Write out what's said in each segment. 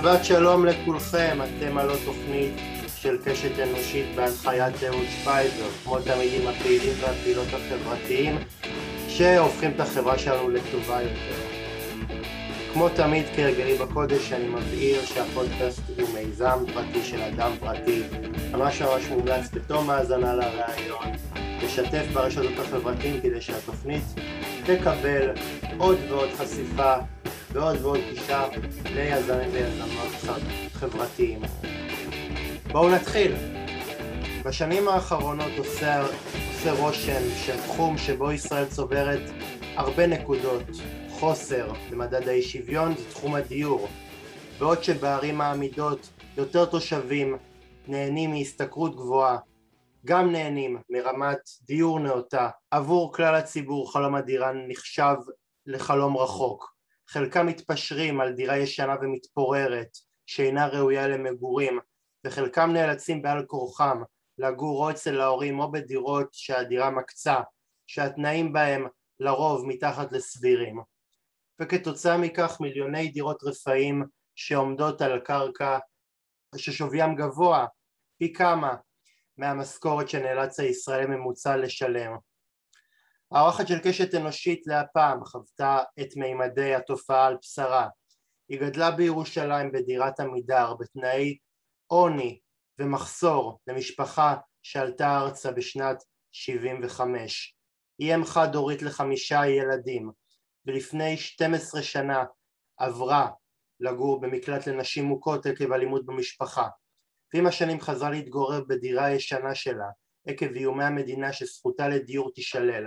שבת שלום לכולכם, אתם על תוכנית של קשת אנושית בהנחיית אהוד שפייזר, כמו תמיד עם הפעילים והפעילות החברתיים שהופכים את החברה שלנו לטובה יותר. כמו תמיד כהרגלי בקודש אני מבהיר שהפודקאסט הוא מיזם פרטי של אדם פרטי, ממש ממש מומלץ בתום האזנה לראיון, לשתף ברשתות החברתיים כדי שהתוכנית תקבל עוד ועוד חשיפה ועוד ועוד גישה ליזמים ויזמות חברתיים. בואו נתחיל. בשנים האחרונות עושה, עושה רושם שהתחום שבו ישראל צוברת הרבה נקודות, חוסר במדד האי שוויון זה תחום הדיור. בעוד שבערים העמידות יותר תושבים נהנים מהשתכרות גבוהה, גם נהנים מרמת דיור נאותה. עבור כלל הציבור חלום הדירה נחשב לחלום רחוק. חלקם מתפשרים על דירה ישנה ומתפוררת שאינה ראויה למגורים וחלקם נאלצים בעל כורחם לגור או אצל ההורים או בדירות שהדירה מקצה שהתנאים בהם לרוב מתחת לסבירים. וכתוצאה מכך מיליוני דירות רפאים שעומדות על קרקע ששוויים גבוה פי כמה מהמשכורת שנאלץ הישראלי ממוצע לשלם האורחת של קשת אנושית להפעם חוותה את מימדי התופעה על בשרה. היא גדלה בירושלים בדירת עמידר בתנאי עוני ומחסור למשפחה שעלתה ארצה בשנת 75. היא אם חד הורית לחמישה ילדים ולפני 12 שנה עברה לגור במקלט לנשים מוכות עקב אלימות במשפחה ועם השנים חזרה להתגורר בדירה ישנה שלה עקב איומי המדינה שזכותה לדיור תישלל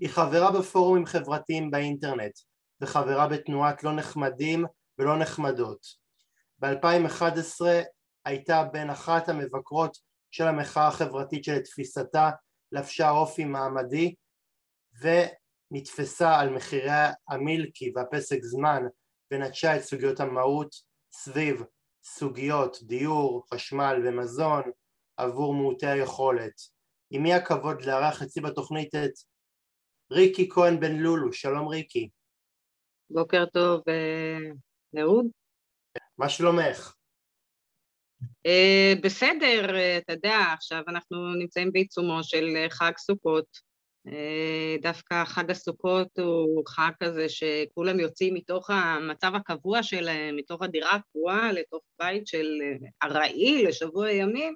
היא חברה בפורומים חברתיים באינטרנט וחברה בתנועת לא נחמדים ולא נחמדות. ב-2011 הייתה בין אחת המבקרות של המחאה החברתית שלתפיסתה לבשה אופי מעמדי ונתפסה על מחירי המילקי והפסק זמן ונטשה את סוגיות המהות סביב סוגיות דיור, חשמל ומזון עבור מעוטי היכולת. עם מי הכבוד לארח אצלי בתוכנית את ריקי כהן בן לולו, שלום ריקי. בוקר טוב, אהוד. מה שלומך? Uh, בסדר, uh, אתה יודע, עכשיו אנחנו נמצאים בעיצומו של חג סוכות. Uh, דווקא חג הסוכות הוא חג כזה שכולם יוצאים מתוך המצב הקבוע שלהם, מתוך הדירה הקבועה לתוך בית של ארעי לשבוע ימים,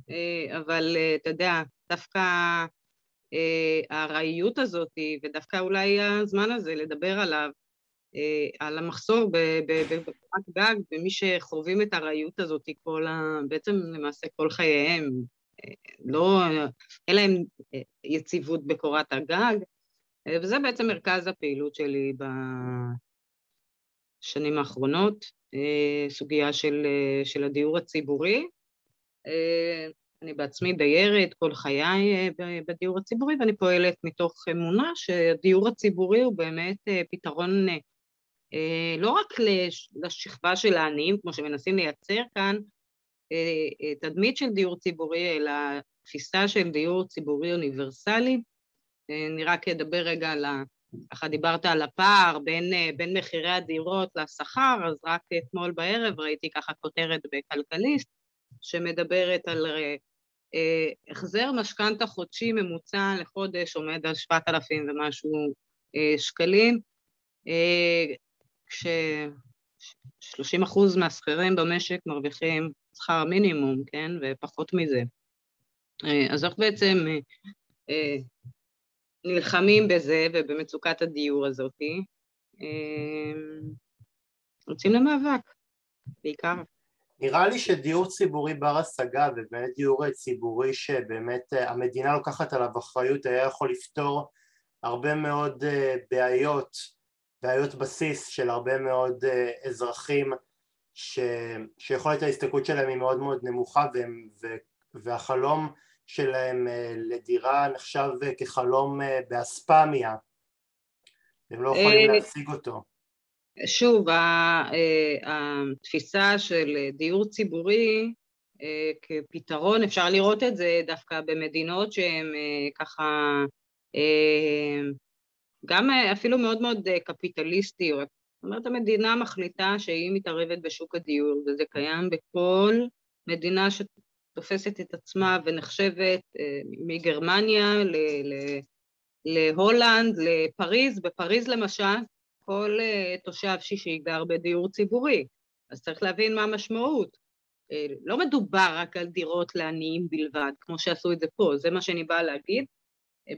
uh, אבל אתה יודע, דווקא אה, הארעיות הזאת, ודווקא אולי הזמן הזה לדבר עליו, אה, על המחסור בקורת גג, ומי שחווים את הארעיות הזאת כל ה... בעצם למעשה כל חייהם, אה, לא... אין להם יציבות בקורת הגג, וזה בעצם מרכז הפעילות שלי בשנים האחרונות, סוגיה של, של הדיור הציבורי. אני בעצמי דיירת כל חיי אה, בדיור הציבורי ואני פועלת מתוך אמונה שהדיור הציבורי הוא באמת אה, פתרון אה, לא רק לשכבה של העניים כמו שמנסים לייצר כאן תדמית של דיור ציבורי אלא תפיסה של דיור ציבורי אוניברסלי. אני רק אדבר רגע על ה... ככה דיברת על הפער בין, בין מחירי הדירות לשכר, אז רק אתמול בערב ראיתי ככה כותרת בכלכליסט שמדברת על אה, החזר משכנתה חודשי ממוצע לחודש עומד על 7,000 ומשהו אה, שקלים, אה, כש-30 אחוז מהשכירים במשק מרוויחים שכר מינימום, כן, ופחות מזה. אז איך בעצם נלחמים בזה ובמצוקת הדיור הזאתי? יוצאים למאבק, בעיקר. נראה לי שדיור ציבורי בר השגה ובאמת דיור ציבורי שבאמת אה, המדינה לוקחת עליו אחריות היה יכול לפתור הרבה מאוד אה, בעיות, בעיות בסיס של הרבה מאוד אה, אזרחים ש... שיכולת ההסתכלות שלהם היא מאוד מאוד נמוכה והם... ו... והחלום שלהם לדירה נחשב כחלום באספמיה. הם לא יכולים להשיג אותו שוב, אה, התפיסה של דיור ציבורי אה, כפתרון, אפשר לראות את זה דווקא במדינות שהן אה, ככה גם אפילו מאוד מאוד קפיטליסטיות, זאת אומרת, המדינה מחליטה שהיא מתערבת בשוק הדיור, וזה קיים בכל מדינה שתופסת את עצמה ונחשבת מגרמניה להולנד, לפריז. בפריז למשל, כל אה, תושב שישי גר בדיור ציבורי, אז צריך להבין מה המשמעות. אה, לא מדובר רק על דירות לעניים בלבד, כמו שעשו את זה פה, זה מה שאני באה להגיד.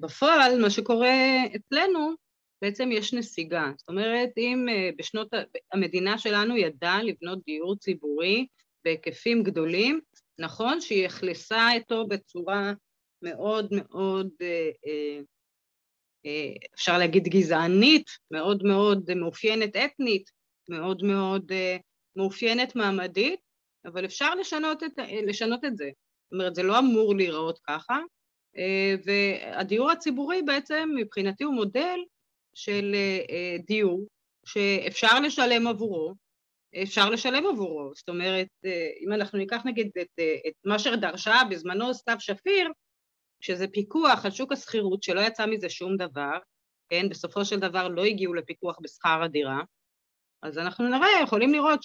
בפועל, מה שקורה אצלנו, בעצם יש נסיגה. זאת אומרת, אם אה, בשנות, המדינה שלנו ידעה לבנות דיור ציבורי בהיקפים גדולים, נכון שהיא אכלסה אותו בצורה מאוד מאוד, אה, אה, אפשר להגיד גזענית, מאוד מאוד מאופיינת אתנית, מאוד מאוד מאופיינת מעמדית, אבל אפשר לשנות את, לשנות את זה. זאת אומרת, זה לא אמור להיראות ככה, והדיור הציבורי בעצם מבחינתי הוא מודל של אה, דיור שאפשר לשלם עבורו, אפשר לשלם עבורו. זאת אומרת, אה, אם אנחנו ניקח נגיד את, אה, את מה שדרשה בזמנו סתיו שפיר, שזה פיקוח על שוק השכירות שלא יצא מזה שום דבר, כן, בסופו של דבר לא הגיעו לפיקוח בשכר הדירה, אז אנחנו נראה, יכולים לראות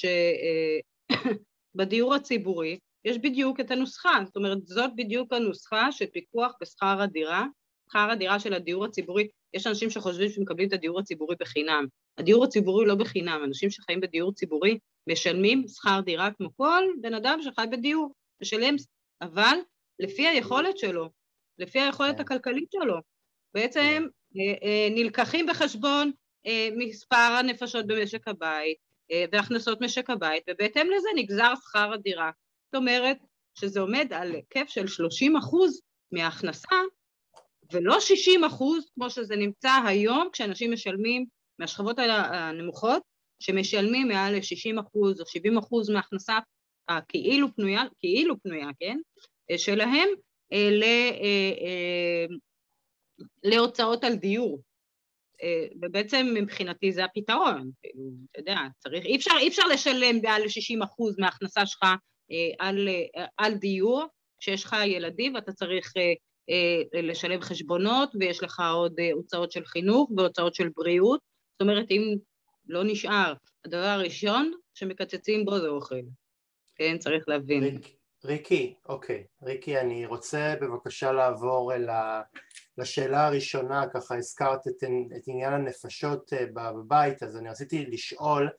שבדיור הציבורי יש בדיוק את הנוסחה, זאת אומרת, זאת בדיוק הנוסחה של פיקוח בשכר הדירה, שכר הדירה של הדיור הציבורי. יש אנשים שחושבים שמקבלים את הדיור הציבורי בחינם. הדיור הציבורי לא בחינם, אנשים שחיים בדיור ציבורי משלמים שכר דירה כמו כל בן אדם שחי בדיור, משלם, אבל לפי היכולת שלו, לפי היכולת כן. הכלכלית שלו. בעצם כן. אה, אה, נלקחים בחשבון אה, מספר הנפשות במשק הבית והכנסות משק הבית, ובהתאם לזה נגזר שכר הדירה. זאת אומרת שזה עומד על היקף של 30 אחוז מההכנסה ולא 60 אחוז כמו שזה נמצא היום כשאנשים משלמים מהשכבות הנמוכות שמשלמים מעל ל-60 אחוז או 70 אחוז מההכנסה הכאילו פנויה, כאילו פנויה, כן, שלהם ל, אה, אה, להוצאות על דיור. ובעצם מבחינתי זה הפתרון, כאילו, אתה יודע, צריך, אי אפשר, אי אפשר לשלם ל-60 אחוז מההכנסה שלך על, על דיור, כשיש לך ילדים ואתה צריך אה, לשלם חשבונות ויש לך עוד אה, הוצאות של חינוך והוצאות של בריאות, זאת אומרת אם לא נשאר, הדבר הראשון שמקצצים בו זה אוכל, כן? צריך להבין. ריק, ריקי, אוקיי, ריקי אני רוצה בבקשה לעבור אל ה... לשאלה הראשונה, ככה הזכרת את, את עניין הנפשות אה, בבית, אז אני רציתי לשאול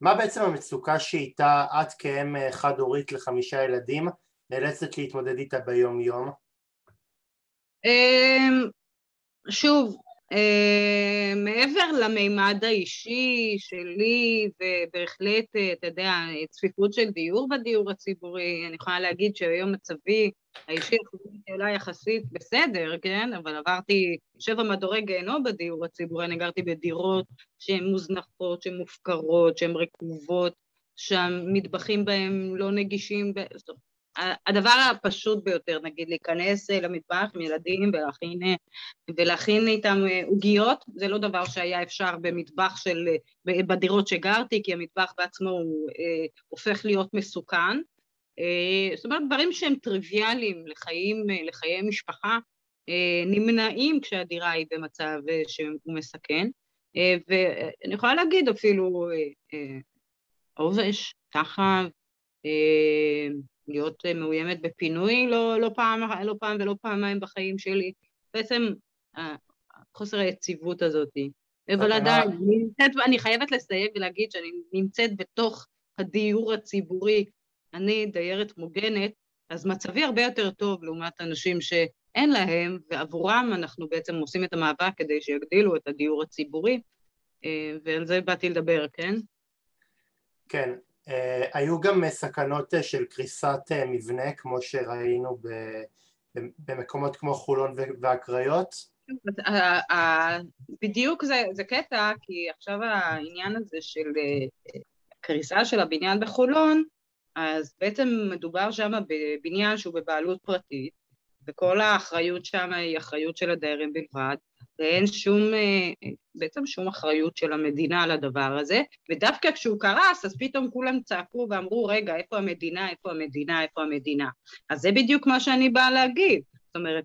מה בעצם המצוקה שאיתה את כאם חד-הורית לחמישה ילדים נאלצת להתמודד איתה ביום יום? אמ, שוב, מעבר למימד האישי שלי, ובהחלט, אתה יודע, צפיפות של דיור בדיור הציבורי, אני יכולה להגיד שהיום מצבי האישי שאלה יחסית בסדר, כן? אבל עברתי שבע מדורי גיהנום בדיור הציבורי, אני גרתי בדירות שהן מוזנחות, שהן מופקרות, שהן רקובות, שהמטבחים בהן לא נגישים, הדבר הפשוט ביותר, נגיד להיכנס אה, למטבח עם ילדים ולהכין, אה, ולהכין איתם אה, עוגיות, זה לא דבר שהיה אפשר במטבח של, בדירות שגרתי, כי המטבח בעצמו הוא הופך להיות מסוכן. זאת אומרת, דברים שהם טריוויאליים לחיים, לחיי משפחה, נמנעים כשהדירה היא במצב שהוא מסכן. ואני יכולה להגיד אפילו עובש, תחב, להיות אה, מאוימת בפינוי לא, לא, פעם, לא פעם ולא פעמיים בחיים שלי. בעצם חוסר היציבות הזאת. אבל עדיין, אני, נמצאת, אני חייבת לסייג ולהגיד שאני נמצאת בתוך הדיור הציבורי, אני דיירת מוגנת, אז מצבי הרבה יותר טוב לעומת אנשים שאין להם, ועבורם אנחנו בעצם עושים את המאבק כדי שיגדילו את הדיור הציבורי, אה, ועל זה באתי לדבר, כן? כן, היו גם סכנות uh, של קריסת uh, מבנה כמו שראינו ב, במקומות כמו חולון והקריות? בדיוק זה, זה קטע כי עכשיו העניין הזה של קריסה של הבניין בחולון אז בעצם מדובר שם בבניין שהוא בבעלות פרטית וכל האחריות שם היא אחריות של הדיירים בלבד ואין שום, אה, בעצם שום אחריות של המדינה על הדבר הזה, ודווקא כשהוא קרס, אז פתאום כולם צעקו ואמרו, רגע, איפה המדינה, איפה המדינה, איפה המדינה? אז זה בדיוק מה שאני באה להגיד. זאת אומרת,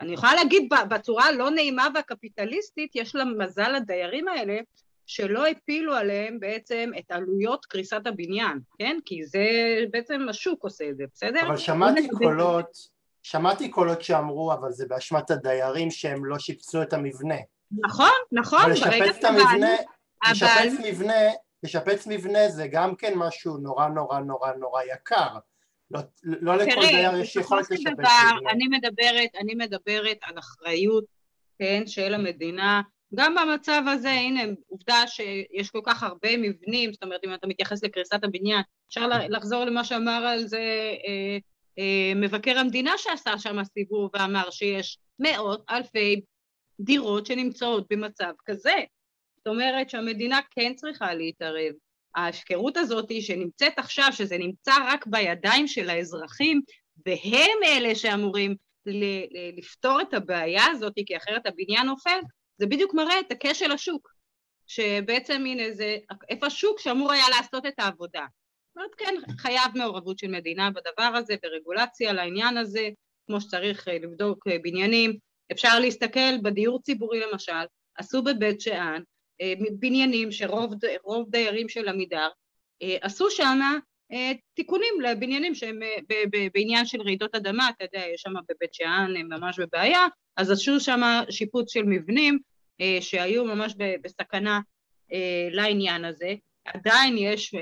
אני יכולה להגיד בצורה הלא נעימה והקפיטליסטית, יש לה מזל לדיירים האלה, שלא הפילו עליהם בעצם את עלויות קריסת הבניין, כן? כי זה בעצם השוק עושה את זה, בסדר? אבל שמעתי קולות, שמעתי קולות שאמרו, אבל זה באשמת הדיירים שהם לא שיפצו את המבנה. נכון, נכון. אבל לשפץ את המבנה, לשפץ מבנה, לשפץ מבנה זה גם כן משהו נורא נורא נורא נורא יקר. לא, לא לכל דייר יש יכולת לשפץ מבנה. אני מדברת, אני מדברת על אחריות, כן, של המדינה. גם במצב הזה, הנה, עובדה שיש כל כך הרבה מבנים, זאת אומרת, אם אתה מתייחס לקריסת הבניין, אפשר לחזור למה שאמר על זה אה, מבקר המדינה שעשה שם סיבוב ואמר שיש מאות אלפי דירות שנמצאות במצב כזה. זאת אומרת שהמדינה כן צריכה להתערב. ההפקרות הזאת שנמצאת עכשיו, שזה נמצא רק בידיים של האזרחים, והם אלה שאמורים לפתור את הבעיה הזאת, כי אחרת הבניין נופל, זה בדיוק מראה את הכשל השוק. שבעצם הנה זה, איפה השוק שאמור היה לעשות את העבודה. אומרת, כן, חייב מעורבות של מדינה בדבר הזה, ורגולציה לעניין הזה, כמו שצריך אה, לבדוק אה, בניינים. אפשר להסתכל בדיור ציבורי למשל, עשו בבית שאן אה, בניינים שרוב דיירים של עמידר, עשו שם תיקונים לבניינים שהם בעניין של רעידות אדמה, אתה יודע, יש שם בבית שאן הם ממש בבעיה, אז עשו שם שיפוץ של מבנים שהיו ממש בסכנה לעניין הזה. עדיין יש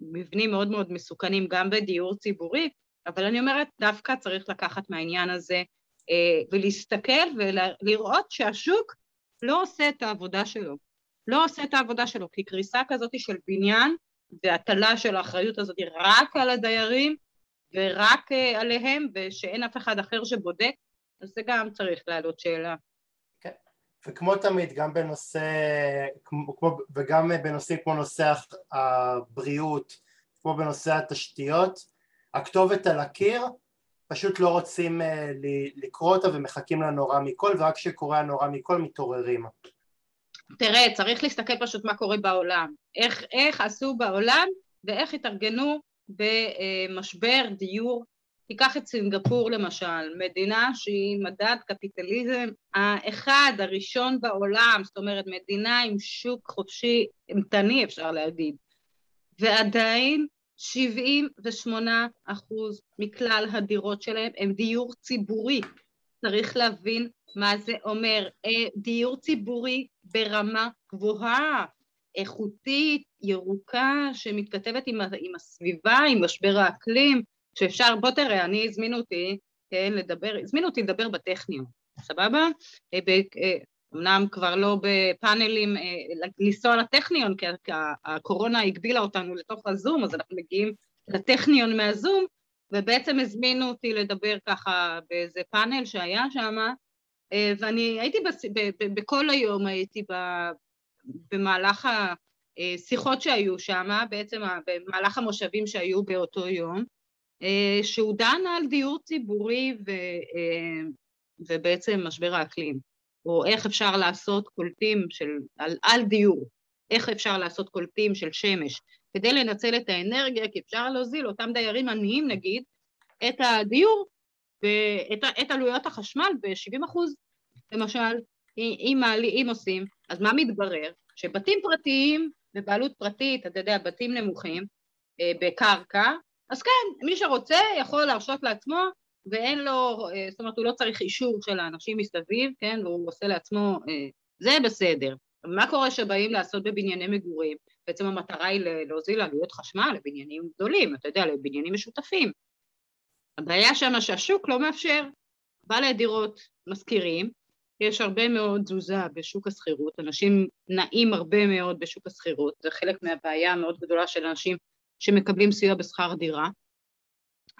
מבנים מאוד מאוד מסוכנים גם בדיור ציבורי, אבל אני אומרת, דווקא צריך לקחת מהעניין הזה ולהסתכל ולראות שהשוק לא עושה את העבודה שלו. לא עושה את העבודה שלו, כי קריסה כזאת של בניין והטלה של האחריות הזאת רק על הדיירים ורק עליהם ושאין אף אחד אחר שבודק, אז זה גם צריך לעלות שאלה. וכמו תמיד, גם בנושא, כמו, וגם בנושאים כמו נושא הבריאות, כמו בנושא התשתיות, הכתובת על הקיר, פשוט לא רוצים אה, לקרוא אותה ומחכים לנורא מכל, ורק כשקורה הנורא מכל מתעוררים. תראה, צריך להסתכל פשוט מה קורה בעולם. איך, איך עשו בעולם ואיך התארגנו במשבר דיור תיקח את סינגפור למשל, מדינה שהיא מדד קפיטליזם האחד, הראשון בעולם, זאת אומרת מדינה עם שוק חופשי אימתני אפשר להגיד, ועדיין 78 אחוז מכלל הדירות שלהם הם דיור ציבורי. צריך להבין מה זה אומר. אה, דיור ציבורי ברמה גבוהה, איכותית, ירוקה, שמתכתבת עם, עם הסביבה, עם משבר האקלים, שאפשר, בוא תראה, אני הזמינו אותי, כן, לדבר, הזמינו אותי לדבר בטכניון, סבבה? אה, אה, אמנם כבר לא בפאנלים אה, לנסוע לטכניון, כי הקורונה הגבילה אותנו לתוך הזום, אז אנחנו מגיעים לטכניון מהזום, ובעצם הזמינו אותי לדבר ככה באיזה פאנל שהיה שם, ואני הייתי בס... בכל היום, הייתי ב... במהלך השיחות שהיו שם, בעצם במהלך המושבים שהיו באותו יום, שהוא דן על דיור ציבורי ו, אה, ובעצם משבר האקלים, או איך אפשר לעשות קולטים של, על, על דיור, איך אפשר לעשות קולטים של שמש, כדי לנצל את האנרגיה, כי אפשר להוזיל אותם דיירים עניים נגיד, את הדיור ואת את עלויות החשמל ב-70 אחוז, למשל, אם, אם עושים, אז מה מתברר? שבתים פרטיים בבעלות פרטית, אתה יודע, בתים נמוכים, אה, בקרקע, אז כן, מי שרוצה יכול להרשות לעצמו ואין לו, אה, זאת אומרת הוא לא צריך אישור של האנשים מסביב, כן, והוא עושה לעצמו, אה, זה בסדר. מה קורה שבאים לעשות בבנייני מגורים? בעצם המטרה היא להוזיל עלויות חשמל לבניינים גדולים, אתה יודע, לבניינים משותפים. הבעיה שם שהשוק לא מאפשר. בעלי דירות משכירים, יש הרבה מאוד תזוזה בשוק השכירות, אנשים נעים הרבה מאוד בשוק השכירות, זה חלק מהבעיה המאוד גדולה של אנשים שמקבלים סיוע בשכר דירה,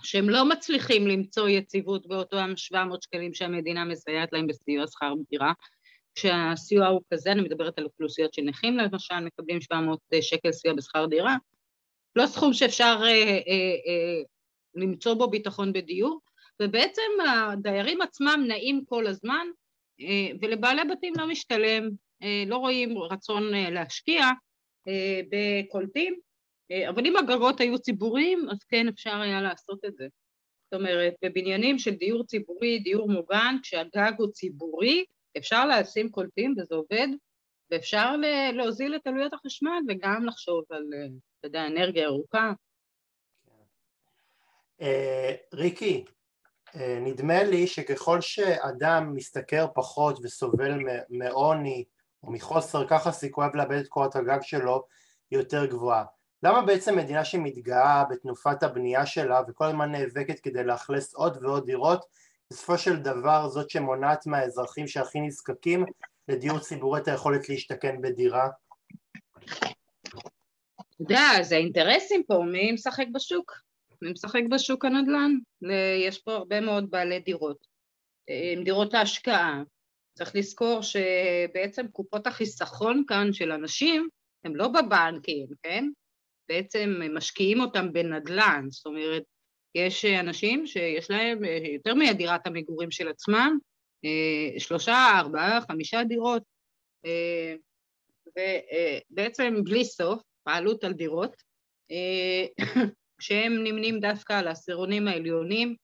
שהם לא מצליחים למצוא יציבות באותם 700 שקלים שהמדינה מסייעת להם בסיוע שכר דירה, כשהסיוע הוא כזה, אני מדברת על אוכלוסיות של נכים למשל, מקבלים 700 שקל סיוע בשכר דירה, לא סכום שאפשר אה, אה, אה, למצוא בו ביטחון בדיור, ובעצם הדיירים עצמם נעים כל הזמן, אה, ולבעלי בתים לא משתלם, אה, לא רואים רצון אה, להשקיע אה, בקולטים, אה, אבל אם הגגות היו ציבוריים, אז כן אפשר היה לעשות את זה. זאת אומרת, בבניינים של דיור ציבורי, דיור מוגן, כשהגג הוא ציבורי, אפשר לשים קולטים וזה עובד, ואפשר להוזיל את עלויות החשמל וגם לחשוב על, אתה יודע, אנרגיה ירוקה. אה, ריקי, אה, נדמה לי שככל שאדם משתכר פחות וסובל מעוני או מחוסר, ככה סיכוייו לאבד את קורת הגג שלו יותר גבוהה. למה בעצם מדינה שמתגאה בתנופת הבנייה שלה וכל הזמן נאבקת כדי לאכלס עוד ועוד דירות, בסופו של דבר זאת שמונעת מהאזרחים שהכי נזקקים לדיור ציבורי את היכולת להשתכן בדירה? אתה יודע, זה האינטרסים פה, מי משחק בשוק? מי משחק בשוק הנדל"ן? יש פה הרבה מאוד בעלי דירות. עם דירות ההשקעה. צריך לזכור שבעצם קופות החיסכון כאן של אנשים הם לא בבנקים, כן? בעצם משקיעים אותם בנדל"ן, זאת אומרת, יש אנשים שיש להם יותר מדירת המגורים של עצמם, שלושה, ארבעה, חמישה דירות, ובעצם בלי סוף, בעלות על דירות, שהם נמנים דווקא על העשירונים העליונים.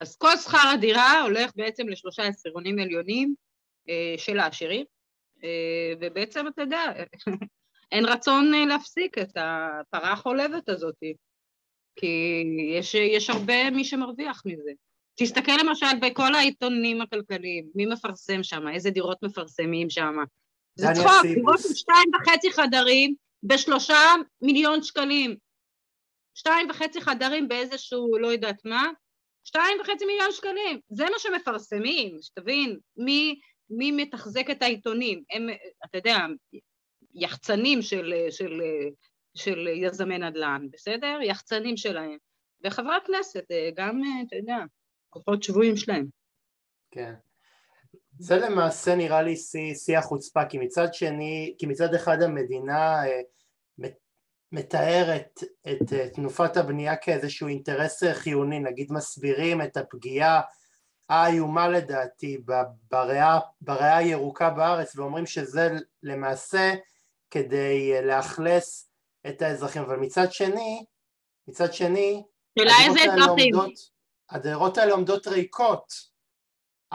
אז כל שכר הדירה הולך בעצם לשלושה עשירונים עליונים של העשירים, ובעצם אתה יודע, אין רצון להפסיק את הפרה החולבת הזאת, כי יש, יש הרבה מי שמרוויח מזה. תסתכל למשל בכל העיתונים הכלכליים, מי מפרסם שם, איזה דירות מפרסמים שם. זה צחוק, דירות עם שתיים וחצי חדרים בשלושה מיליון שקלים. שתיים וחצי חדרים באיזשהו, לא יודעת מה, שתיים וחצי מיליון שקלים. זה מה שמפרסמים, שתבין, מי, מי מתחזק את העיתונים. הם, אתה יודע, יחצנים של, של, של יזמי נדל"ן, בסדר? יחצנים שלהם. וחברי הכנסת, גם, אתה יודע, כוחות שבויים שלהם. כן. זה למעשה נראה לי שיא החוצפה, כי מצד שני, כי מצד אחד המדינה אה, מתארת את אה, תנופת הבנייה כאיזשהו אינטרס חיוני, נגיד מסבירים את הפגיעה האיומה לדעתי בריאה הירוקה בארץ ואומרים שזה למעשה כדי אה, לאכלס את האזרחים, אבל מצד שני, מצד שני, שאלה איזה אזרחים? הדירות האלה עומדות ריקות.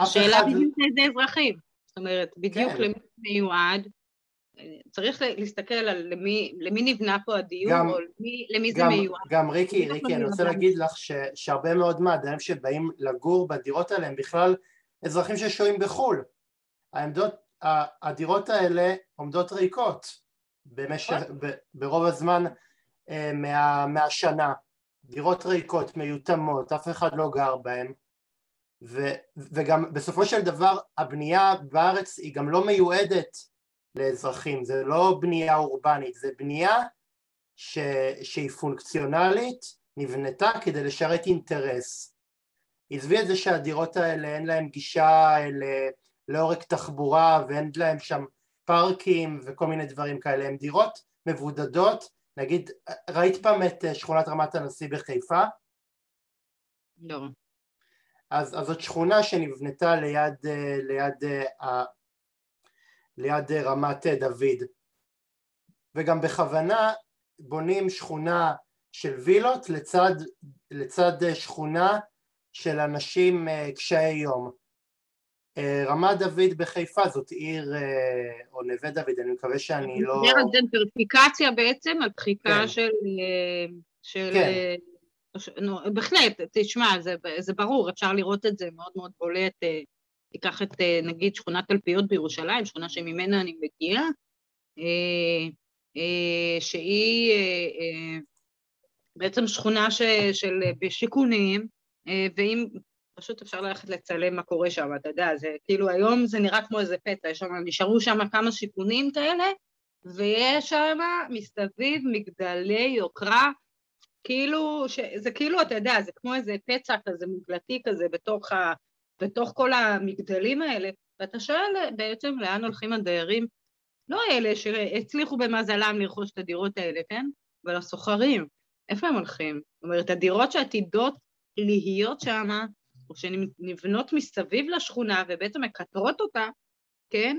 שאלה אחד... בדיוק איזה אזרחים. זאת אומרת, בדיוק כן. למי מיועד. צריך להסתכל על למי, למי נבנה פה הדיור, גם, או למי, למי גם, זה מיועד. גם ריקי, ריקי, אני רוצה להגיד לך ש, שהרבה מאוד מהאדם שבאים לגור בדירות האלה הם בכלל אזרחים ששוהים בחו"ל. העמדות, הדירות האלה עומדות ריקות במשך, נכון. ב, ברוב הזמן אה, מה, מהשנה. דירות ריקות, מיותמות, אף אחד לא גר בהן ו, וגם בסופו של דבר הבנייה בארץ היא גם לא מיועדת לאזרחים, זה לא בנייה אורבנית, זה בנייה ש, שהיא פונקציונלית, נבנתה כדי לשרת אינטרס. עזבי את זה שהדירות האלה אין להן גישה אל, לעורק תחבורה ואין להן שם פארקים וכל מיני דברים כאלה, הן דירות מבודדות נגיד, ראית פעם את אה, שכונת רמת הנשיא בחיפה? לא. אז, אז זאת שכונה שנבנתה ליד, אה, ליד, אה, ליד רמת דוד וגם בכוונה בונים שכונה של וילות לצד, לצד שכונה של אנשים קשי יום רמת דוד בחיפה זאת עיר, אה, או נווה דוד, אני מקווה שאני לא... מדבר על בעצם, על דחיקה כן. של... אה, של כן. נו, בהחלט, תשמע, זה, זה ברור, אפשר לראות את זה מאוד מאוד בולט. תיקח את נגיד שכונת תלפיות בירושלים, שכונה שממנה אני מגיעה, שהיא בעצם שכונה ש, של בשיכונים, ואם פשוט אפשר ללכת לצלם מה קורה שם, אתה יודע, זה כאילו היום זה נראה כמו איזה פצע, שם, נשארו שם כמה שיכונים כאלה, ויש שם מסביב מגדלי יוקרה, כאילו, ש... זה כאילו, אתה יודע, זה כמו איזה פצע כזה מוגלתי כזה בתוך, ה... בתוך כל המגדלים האלה, ואתה שואל בעצם לאן הולכים הדיירים, לא אלה שהצליחו במזלם לרכוש את הדירות האלה, כן? אבל הסוחרים, איפה הם הולכים? זאת אומרת, הדירות שעתידות להיות שם, או שנבנות מסביב לשכונה ובעצם מקטרות אותה, כן?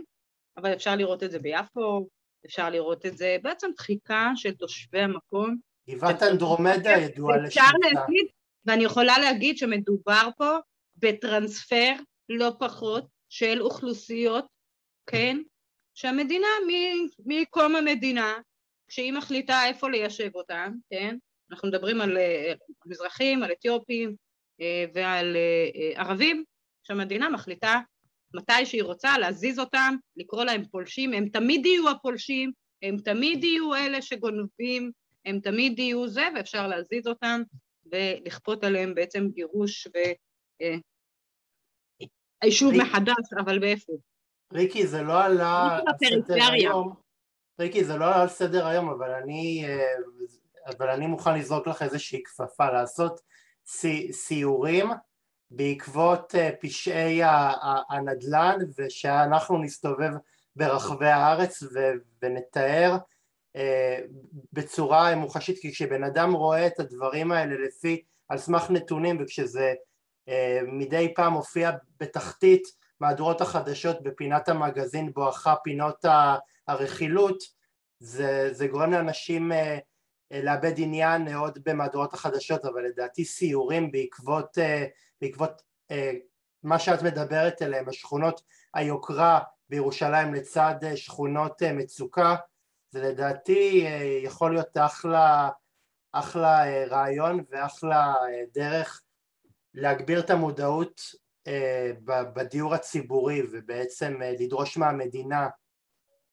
אבל אפשר לראות את זה ביפו, אפשר לראות את זה, בעצם דחיקה של תושבי המקום. גבעת אנדרומדה ידועה. אפשר להגיד, ואני יכולה להגיד שמדובר פה בטרנספר לא פחות של אוכלוסיות, כן? שהמדינה מקום המדינה, כשהיא מחליטה איפה ליישב אותם, כן? אנחנו מדברים על מזרחים, על אתיופים ועל ערבים, שהמדינה מחליטה מתי שהיא רוצה להזיז אותם, לקרוא להם פולשים, הם תמיד יהיו הפולשים, הם תמיד יהיו אלה שגונבים, הם תמיד יהיו זה, ואפשר להזיז אותם ולכפות עליהם בעצם גירוש והיישוב ריק... מחדש, אבל באיפה? ריקי, זה לא עלה על סדר היום, ריקי, זה לא עלה על סדר היום, אבל אני, אבל אני מוכן לזרוק לך איזושהי כפפה, לעשות סיורים בעקבות אה, פשעי הנדל"ן ושאנחנו נסתובב ברחבי הארץ ונתאר אה, בצורה מוחשית כי כשבן אדם רואה את הדברים האלה לפי על סמך נתונים וכשזה אה, מדי פעם מופיע בתחתית מהדורות החדשות בפינת המגזין בואכה פינות הרכילות זה, זה גורם לאנשים לאבד עניין עוד במהדורות החדשות אבל לדעתי סיורים בעקבות בעקבות אה, מה שאת מדברת עליהם, השכונות היוקרה בירושלים לצד אה, שכונות אה, מצוקה, זה לדעתי אה, יכול להיות אחלה, אחלה אה, רעיון ואחלה אה, דרך להגביר את המודעות אה, בדיור הציבורי ובעצם אה, לדרוש מהמדינה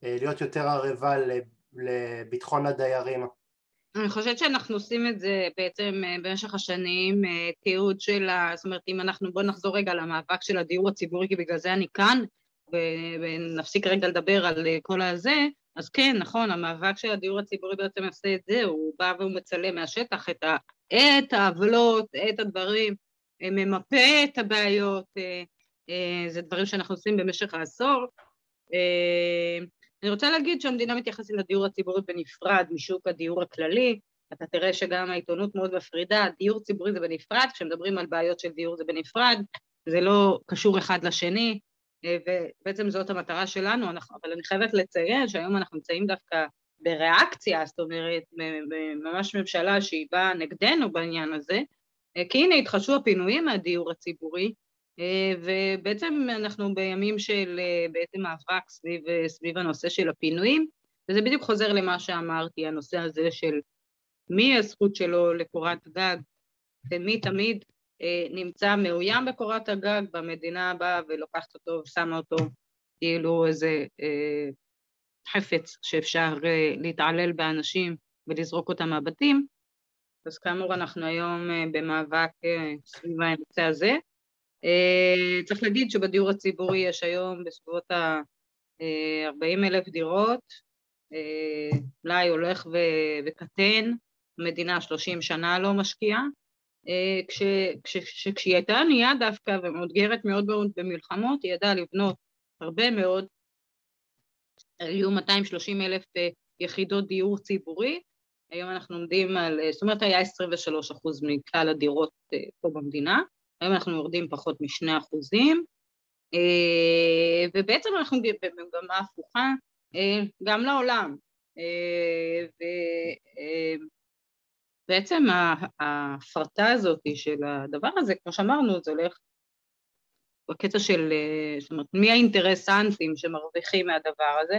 אה, להיות יותר ערבה לביטחון הדיירים. אני חושבת שאנחנו עושים את זה בעצם אה, במשך השנים, אה, תיעוד של ה... זאת אומרת, אם אנחנו... בואו נחזור רגע למאבק של הדיור הציבורי, כי בגלל זה אני כאן, ונפסיק רגע לדבר על אה, כל הזה, אז כן, נכון, המאבק של הדיור הציבורי בעצם עושה את זה, הוא בא והוא מצלם מהשטח את, ה... את העוולות, את הדברים, ממפה את הבעיות, זה דברים שאנחנו עושים במשך העשור. אני רוצה להגיד שהמדינה מתייחסת לדיור הציבורי בנפרד משוק הדיור הכללי, אתה תראה שגם העיתונות מאוד מפרידה, דיור ציבורי זה בנפרד, כשמדברים על בעיות של דיור זה בנפרד, זה לא קשור אחד לשני, ובעצם זאת המטרה שלנו, אנחנו, אבל אני חייבת לציין שהיום אנחנו נמצאים דווקא בריאקציה, זאת אומרת, ממש ממשלה שהיא באה נגדנו בעניין הזה, כי הנה התחשבו הפינויים מהדיור הציבורי, אה, ובעצם אנחנו בימים של אה, בעצם מאבק סביב, אה, סביב הנושא של הפינויים, וזה בדיוק חוזר למה שאמרתי, הנושא הזה של מי הזכות שלו לקורת גג, ומי תמיד נמצא מאוים בקורת הגג, והמדינה באה ולוקחת אותו ושמה אותו כאילו איזה חפץ שאפשר להתעלל באנשים ולזרוק אותם מהבתים, אז כאמור אנחנו היום במאבק סביב הנושא הזה. אה, צריך להגיד שבדיור הציבורי יש היום בסביבות ה-40 אלף דירות, אה, מלאי הולך וקטן, המדינה 30 שנה לא משקיעה, אה, כשהיא הייתה ענייה דווקא ומאותגרת מאוד מאוד במלחמות, היא ידעה לבנות הרבה מאוד, היו 230 אלף יחידות דיור ציבורי, היום אנחנו עומדים על, זאת אומרת היה 23 אחוז מכלל הדירות פה במדינה, היום אנחנו יורדים פחות משני אחוזים, אה, ובעצם אנחנו במגמה הפוכה אה, גם לעולם. אה, ובעצם ההפרטה הזאת של הדבר הזה, כמו שאמרנו, זה הולך בקטע של, זאת אומרת, מי האינטרסנטים שמרוויחים מהדבר הזה,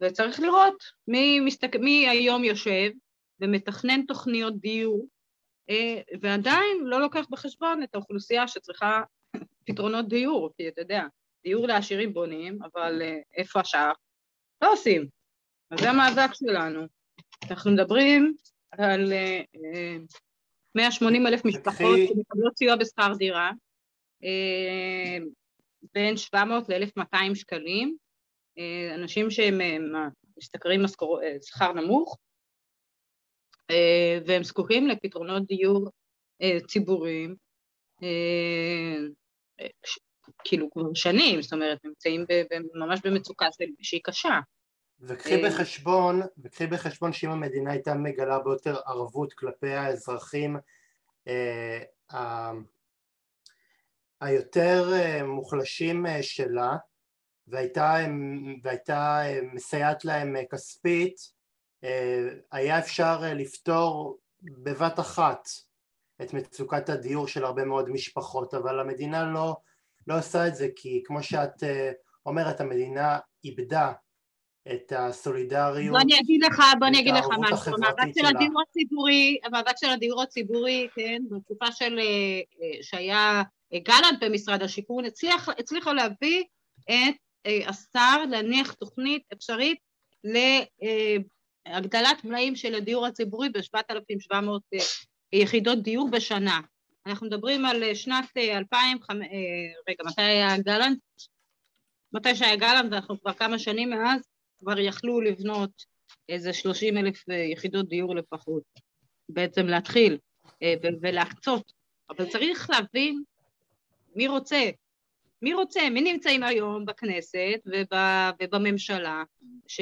וצריך לראות מי, מסתק... מי היום יושב ומתכנן תוכניות דיור ועדיין לא לוקח בחשבון את האוכלוסייה שצריכה פתרונות דיור, כי אתה יודע, דיור לעשירים בונים, אבל אה, איפה השאר? לא עושים. אז זה המאבק שלנו. אנחנו מדברים על 180 אה, אלף משפחות שמקבלות סיוע בשכר דירה, בין 700 ל-1,200 שקלים, אנשים שהם משתכרים שכר נמוך, אה, והם זקוקים לפתרונות דיור אה, ציבוריים אה, כאילו כבר שנים, זאת אומרת, נמצאים ממש במצוקה שהיא קשה. וקחי בחשבון, וקחי בחשבון שאם המדינה הייתה מגלה ביותר ערבות כלפי האזרחים היותר מוחלשים שלה והייתה, והייתה מסייעת להם כספית אה, היה אפשר אה, לפתור בבת אחת את מצוקת הדיור של הרבה מאוד משפחות אבל המדינה לא, לא עושה את זה כי כמו שאת אה, אומרת המדינה איבדה את הסולידריות, בוא אני אגיד לך, בוא אני אגיד לך משהו, המאבק של הדיור הציבורי, המאבק של הדיור הציבורי, כן, בתקופה של, אה, שהיה גלנט במשרד השיכון, הצליח, הצליחה להביא את השר להניח תוכנית אפשרית להגדלת מלאים של הדיור הציבורי ב-7,700 יחידות דיור בשנה. אנחנו מדברים על שנת 2000, רגע, מתי היה גלנט? מתי שהיה גלנט, ואנחנו כבר כמה שנים מאז, כבר יכלו לבנות איזה 30 אלף יחידות דיור לפחות, בעצם להתחיל ולהקצות, אבל צריך להבין מי רוצה, מי רוצה, מי נמצאים היום בכנסת ובממשלה ש,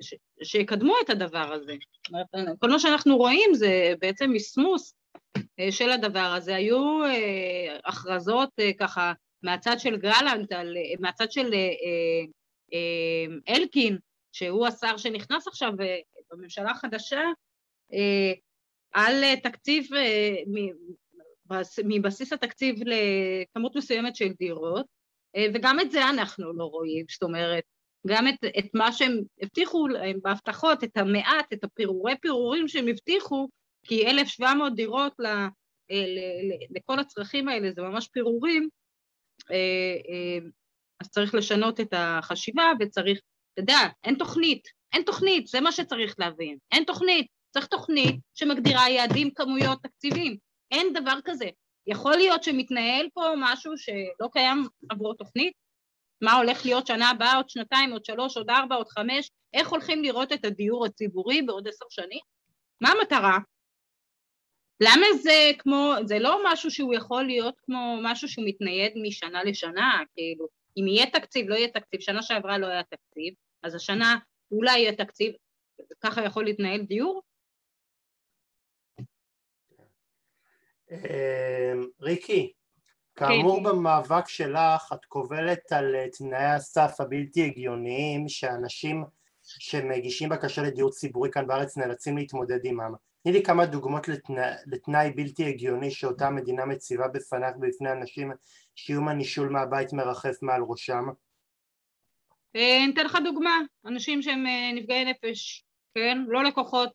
ש, שיקדמו את הדבר הזה. כל מה שאנחנו רואים זה בעצם מסמוס של הדבר הזה. היו הכרזות ככה מהצד של גלנט, מהצד של אלקין, שהוא השר שנכנס עכשיו בממשלה החדשה, על תקציב מבסיס התקציב לכמות מסוימת של דירות, אה, וגם את זה אנחנו לא רואים, זאת אומרת, גם את, את מה שהם הבטיחו להם בהבטחות, את המעט, את הפירורי פירורים שהם הבטיחו, כי 1,700 דירות ל, אה, ל, ל, לכל הצרכים האלה זה ממש פירורים, אה, אז צריך לשנות את החשיבה וצריך, אתה יודע, אין תוכנית, אין תוכנית, זה מה שצריך להבין, אין תוכנית, צריך תוכנית שמגדירה יעדים, כמויות, תקציבים. אין דבר כזה. יכול להיות שמתנהל פה משהו שלא קיים עבור תוכנית? מה הולך להיות שנה הבאה, עוד שנתיים, עוד שלוש, עוד ארבע, עוד חמש? איך הולכים לראות את הדיור הציבורי בעוד עשר שנים? מה המטרה? למה זה כמו, זה לא משהו שהוא יכול להיות כמו משהו שהוא מתנייד משנה לשנה, כאילו, אם יהיה תקציב, לא יהיה תקציב, שנה שעברה לא היה תקציב, אז השנה אולי יהיה תקציב, ככה יכול להתנהל דיור? ריקי, כאמור כן. במאבק שלך את קובלת על אה, תנאי הסף הבלתי הגיוניים שאנשים שמגישים בקשה לדיור ציבורי כאן בארץ נאלצים להתמודד עמם. תני לי כמה דוגמאות לתנא, לתנאי בלתי הגיוני שאותה המדינה מציבה בפניך ובפני אנשים שאיום הנישול מהבית מרחף מעל ראשם. אה, אני אתן לך דוגמה, אנשים שהם אה, נפגעי נפש, כן? לא לקוחות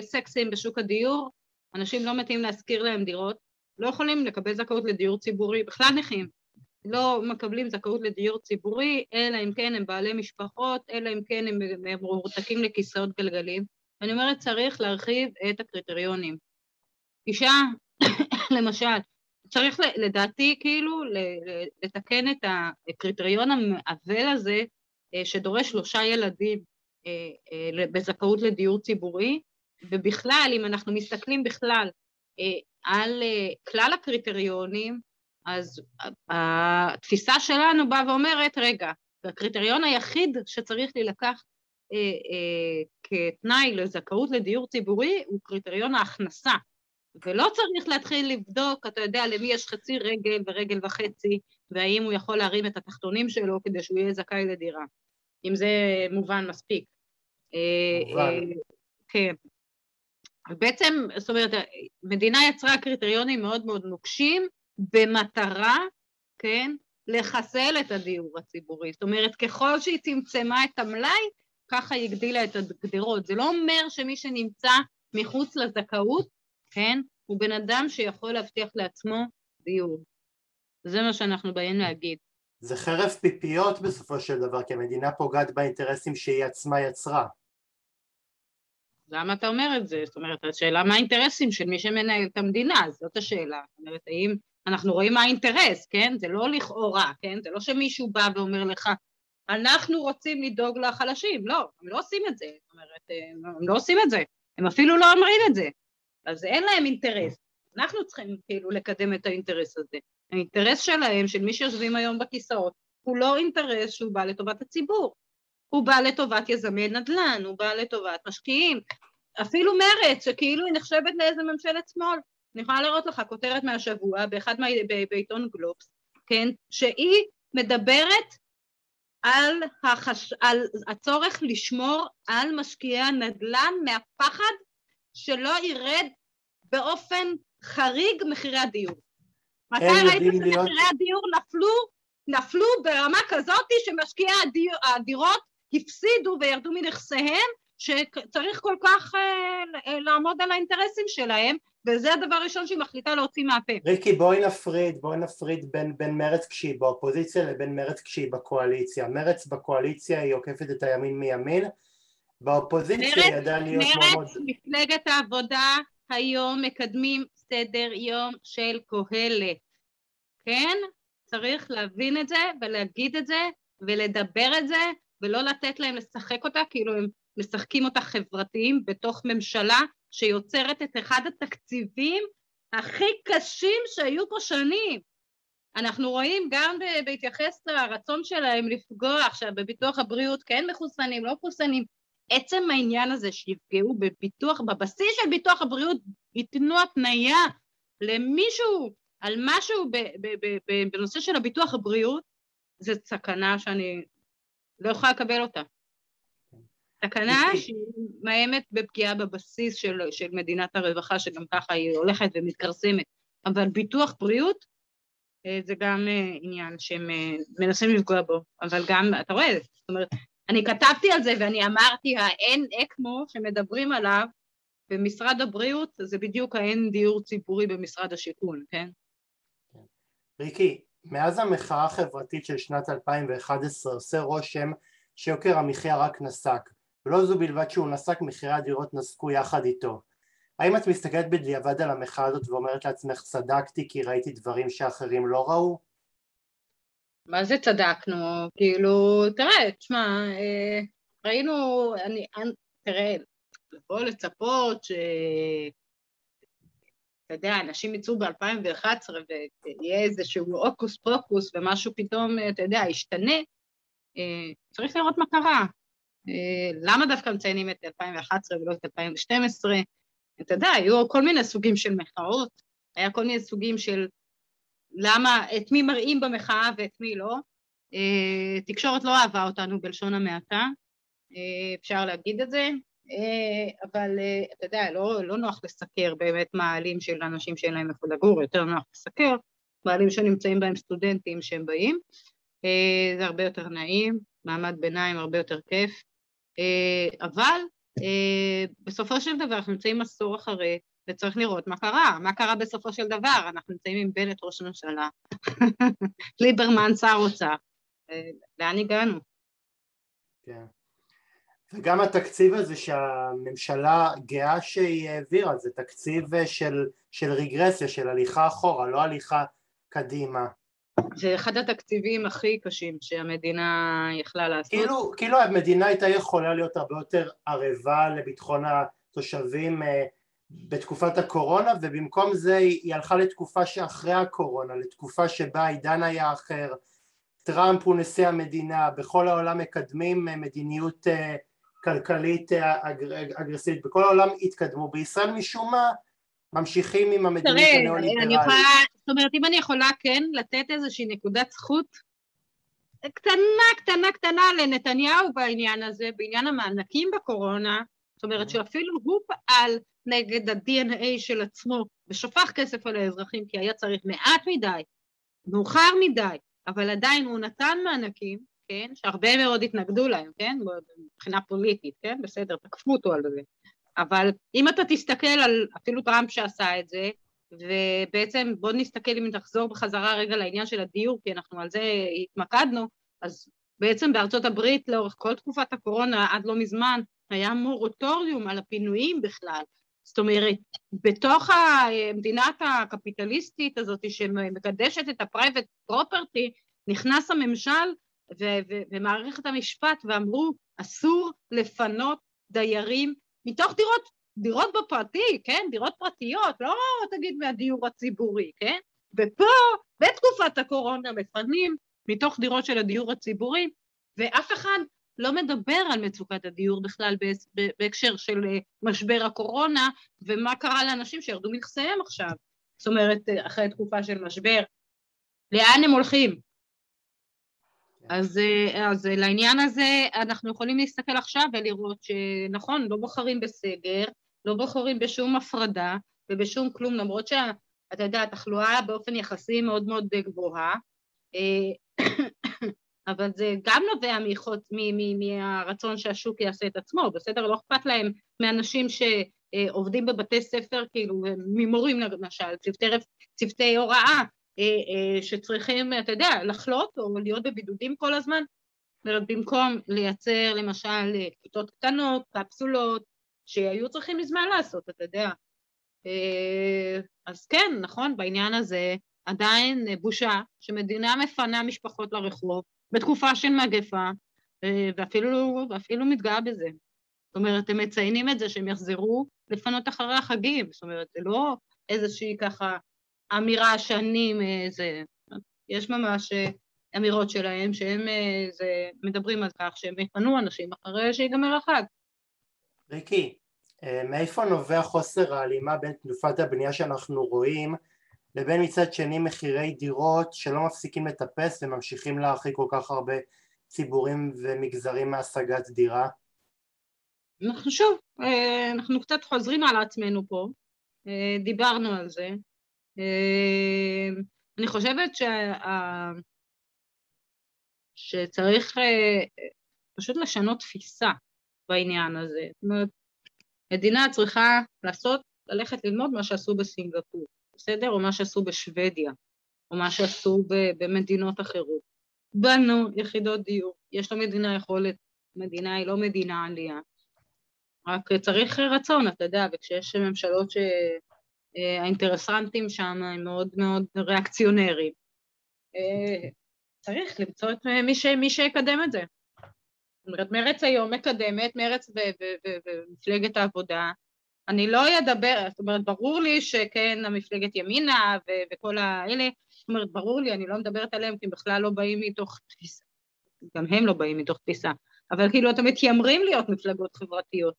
סקסיים בשוק הדיור, אנשים לא מתאים להשכיר להם דירות, לא יכולים לקבל זכאות לדיור ציבורי, בכלל נכים, לא מקבלים זכאות לדיור ציבורי, אלא אם כן הם בעלי משפחות, אלא אם כן הם מרותקים לכיסאות גלגלים. ואני אומרת, צריך להרחיב את הקריטריונים. אישה, למשל, צריך לדעתי כאילו לתקן את הקריטריון המעוול הזה אה, שדורש שלושה ילדים אה, אה, בזכאות לדיור ציבורי, ובכלל, אם אנחנו מסתכלים בכלל אה, על אה, כלל הקריטריונים, אז התפיסה שלנו באה ואומרת, רגע, הקריטריון היחיד שצריך להילקח אה, כתנאי לזכאות לדיור ציבורי הוא קריטריון ההכנסה, ולא צריך להתחיל לבדוק, אתה יודע, למי יש חצי רגל ורגל וחצי, והאם הוא יכול להרים את התחתונים שלו כדי שהוא יהיה זכאי לדירה, אם זה מובן מספיק. מובן. כן. בעצם, זאת אומרת, מדינה יצרה קריטריונים מאוד מאוד נוקשים במטרה, כן, לחסל את הדיור הציבורי. זאת אומרת, ככל שהיא צמצמה את המלאי, ככה היא הגדילה את הגדרות. זה לא אומר שמי שנמצא מחוץ לזכאות, כן, הוא בן אדם שיכול להבטיח לעצמו דיור. זה מה שאנחנו באים להגיד. זה חרב פיפיות בסופו של דבר, כי המדינה פוגעת באינטרסים שהיא עצמה יצרה. למה אתה אומר את זה? זאת אומרת, השאלה מה האינטרסים של מי שמנהל את המדינה, זאת השאלה. זאת אומרת, האם אנחנו רואים מה האינטרס, כן? זה לא לכאורה, כן? זה לא שמישהו בא ואומר לך, אנחנו רוצים לדאוג לחלשים, לא, הם לא עושים את זה, זאת אומרת, הם לא עושים את זה, הם אפילו לא אומרים את זה, אז אין להם אינטרס, אנחנו צריכים כאילו לקדם את האינטרס הזה. האינטרס שלהם, של מי שיושבים היום בכיסאות, הוא לא אינטרס שהוא בא לטובת הציבור, הוא בא לטובת יזמי נדל"ן, הוא בא לטובת משקיעים, אפילו מרץ, שכאילו היא נחשבת לאיזה ממשלת שמאל. אני יכולה לראות לך כותרת מהשבוע באחד מה... בעיתון גלובס, כן, שהיא מדברת על, החש... על הצורך לשמור על משקיעי הנדל"ן מהפחד שלא ירד באופן חריג מחירי הדיור. מתי ראיתם שמחירי. הדיור נפלו נפלו ברמה כזאת שמשקיעי הדיר, הדירות הפסידו וירדו מנכסיהם, שצריך כל כך אה, לעמוד על האינטרסים שלהם, וזה הדבר הראשון שהיא מחליטה להוציא מהפה. ריקי, בואי נפריד, בואי נפריד בין, בין מרץ כשהיא באופוזיציה לבין מרץ כשהיא בקואליציה. מרץ בקואליציה היא עוקפת את הימין מימין, באופוזיציה היא ידעה להיות מאוד... מרץ, מפלגת העבודה היום מקדמים סדר יום של קהלת, כן? צריך להבין את זה ולהגיד את זה ולדבר את זה ולא לתת להם לשחק אותה כאילו הם משחקים אותה חברתיים בתוך ממשלה שיוצרת את אחד התקציבים הכי קשים שהיו פה שנים. אנחנו רואים גם בהתייחס לרצון שלהם לפגוע עכשיו בביטוח הבריאות, כן מחוסנים, לא מחוסנים, עצם העניין הזה שיפגעו בביטוח, בבסיס של ביטוח הבריאות, ייתנו התניה למישהו על משהו בנושא של הביטוח הבריאות, זו סכנה שאני לא יכולה לקבל אותה. סכנה שהיא מאיימת בפגיעה בבסיס של, של מדינת הרווחה, שגם ככה היא הולכת ומתכרסמת. אבל ביטוח בריאות אה, זה גם אה, עניין שהם אה, מנסים לפגוע בו, אבל גם, אתה רואה, זאת אומרת, אני כתבתי על זה ואני אמרתי, האין אקמו שמדברים עליו במשרד הבריאות, זה בדיוק האין דיור ציבורי במשרד השיכון, כן? ריקי, מאז המחאה החברתית של שנת 2011 עושה רושם שיוקר המחיה רק נסק, ולא זו בלבד שהוא נסק, מחירי הדירות נסקו יחד איתו. האם את מסתכלת בדיעבד על המחאה הזאת ואומרת לעצמך צדקתי כי ראיתי דברים שאחרים לא ראו? מה זה צדקנו? כאילו, תראה, תשמע, אה, ראינו, אני, תראה, לבוא לצפות ש... אתה יודע, אנשים יצאו ב-2011 ויהיה איזשהו הוקוס פוקוס ומשהו פתאום, אתה יודע, ישתנה, אה, צריך לראות מה קרה. אה, למה דווקא מציינים את 2011 ולא את 2012? אתה יודע, היו כל מיני סוגים של מחאות, היה כל מיני סוגים של למה, את מי מראים במחאה ואת מי לא. אה, תקשורת לא אהבה אותנו בלשון המעטה, אפשר להגיד את זה, אה, אבל אה, אתה יודע, לא, לא נוח לסקר באמת מעלים של אנשים שאין להם איפה לגור, יותר נוח לסקר מעלים שנמצאים בהם סטודנטים שהם באים, אה, זה הרבה יותר נעים, מעמד ביניים הרבה יותר כיף, אבל בסופו של דבר אנחנו נמצאים עשור אחרי וצריך לראות מה קרה, מה קרה בסופו של דבר, אנחנו נמצאים עם בנט ראש הממשלה, ליברמן שר אוצר, לאן הגענו? כן. וגם התקציב הזה שהממשלה גאה שהיא העבירה זה תקציב אה, של, של רגרסיה, של הליכה אחורה, לא הליכה קדימה. זה אחד התקציבים הכי קשים שהמדינה יכלה לעשות. כאילו, כאילו המדינה הייתה יכולה להיות הרבה יותר ערבה לביטחון התושבים אה, בתקופת הקורונה ובמקום זה היא הלכה לתקופה שאחרי הקורונה, לתקופה שבה העידן היה אחר, טראמפ הוא נשיא המדינה, בכל העולם מקדמים אה, מדיניות כלכלית אה, אגרסיבית, בכל העולם התקדמו, בישראל משום מה ממשיכים עם המדיניות הניאו-ליברלית. זאת אומרת, אם אני יכולה כן לתת איזושהי נקודת זכות קטנה, קטנה, קטנה לנתניהו בעניין הזה, בעניין המענקים בקורונה, זאת אומרת mm-hmm. שאפילו הוא פעל נגד ה-DNA של עצמו ושפך כסף על האזרחים כי היה צריך מעט מדי, מאוחר מדי, אבל עדיין הוא נתן מענקים, כן, שהרבה מאוד התנגדו להם, כן, מבחינה פוליטית, כן, בסדר, תקפו אותו על זה, אבל אם אתה תסתכל על אפילו טראמפ שעשה את זה, ובעצם בוא נסתכל אם נחזור בחזרה רגע לעניין של הדיור, כי אנחנו על זה התמקדנו, אז בעצם בארצות הברית לאורך כל תקופת הקורונה עד לא מזמן היה מורטוריום על הפינויים בכלל, זאת אומרת, בתוך המדינת הקפיטליסטית הזאת שמקדשת את ה private property, נכנס הממשל ומערכת המשפט ואמרו אסור לפנות דיירים מתוך דירות, דירות בפרטי, כן? דירות פרטיות, לא תגיד מהדיור הציבורי, כן? ופה, בתקופת הקורונה, מפנים מתוך דירות של הדיור הציבורי, ואף אחד לא מדבר על מצוקת הדיור בכלל בהקשר של אה, משבר הקורונה, ומה קרה לאנשים שירדו מנכסיהם עכשיו. זאת אומרת, אה, אחרי תקופה של משבר, לאן הם הולכים? אז, אה, אז לעניין הזה אנחנו יכולים להסתכל עכשיו ולראות שנכון, לא בוחרים בסגר, לא בוחרים בשום הפרדה ובשום כלום, למרות שאתה יודע, התחלואה באופן יחסי מאוד מאוד גבוהה. אה, אבל זה גם נובע מחוץ, מ, מ, מהרצון שהשוק יעשה את עצמו, בסדר? לא אכפת להם מאנשים שעובדים בבתי ספר, כאילו, ממורים למשל, צוותי, צוותי הוראה, אה, אה, שצריכים, אתה יודע, לחלות או להיות בבידודים כל הזמן. במקום לייצר למשל כיתות קטנות, קפסולות, שהיו צריכים מזמן לעשות, אתה יודע. אה, אז כן, נכון, בעניין הזה עדיין בושה שמדינה מפנה משפחות לרחוב בתקופה של מגפה, ואפילו, ואפילו מתגאה בזה. זאת אומרת, הם מציינים את זה שהם יחזרו לפנות אחרי החגים, זאת אומרת, זה לא איזושהי ככה אמירה שאני איזה... יש ממש אה, אמירות שלהם שהם אה, זה, מדברים על כך שהם יפנו אנשים אחרי שיגמר החג. ריקי, אה, מאיפה נובע חוסר ההלימה בין תנופת הבנייה שאנחנו רואים לבין מצד שני מחירי דירות שלא מפסיקים לטפס וממשיכים להרחיק כל כך הרבה ציבורים ומגזרים מהשגת דירה? אנחנו שוב, אנחנו קצת חוזרים על עצמנו פה, דיברנו על זה, אני חושבת שה... שצריך אה, פשוט לשנות תפיסה בעניין הזה. זאת אומרת, מדינה צריכה לעשות, ללכת ללמוד מה שעשו בסינגפור, בסדר? או מה שעשו בשוודיה, או מה שעשו במדינות אחרות. בנו יחידות דיור, יש למדינה יכולת, מדינה היא לא מדינה עלייה. רק צריך רצון, אתה יודע, וכשיש ממשלות ש... אה, האינטרסנטים שם הם מאוד מאוד ריאקציונרים. אה, צריך למצוא את מי, ש, מי שיקדם את זה. זאת אומרת, מרץ היום מקדמת, מרץ ומפלגת העבודה. אני לא אדבר, זאת אומרת, ברור לי שכן, המפלגת ימינה ו- וכל האלה, זאת אומרת, ברור לי, אני לא מדברת עליהם כי הם בכלל לא באים מתוך תפיסה. גם הם לא באים מתוך תפיסה. אבל כאילו אתם מתיימרים להיות מפלגות חברתיות.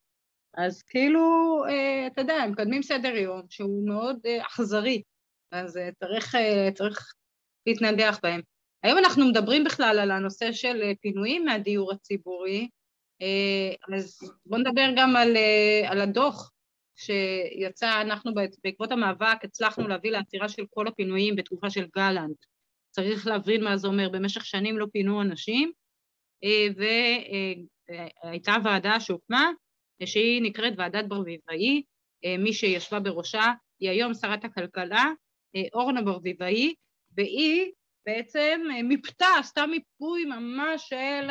אז כאילו, אה, אתה יודע, הם מקדמים סדר יום שהוא מאוד אה, אכזרי, אז אה, צריך, צריך להתנגח בהם. היום אנחנו מדברים בכלל על הנושא של פינויים מהדיור הציבורי, אז בואו נדבר גם על, על הדוח שיצא, אנחנו בעקבות המאבק הצלחנו להביא לעצירה של כל הפינויים בתקופה של גלנט. צריך להבין מה זה אומר, במשך שנים לא פינו אנשים, והייתה ועדה שהוקמה שהיא נקראת ועדת ברביבאי, אה, מי שישבה בראשה היא היום שרת הכלכלה, אה, אורנה ברביבאי, והיא בעצם אה, מיפתה, עשתה מיפוי ממש של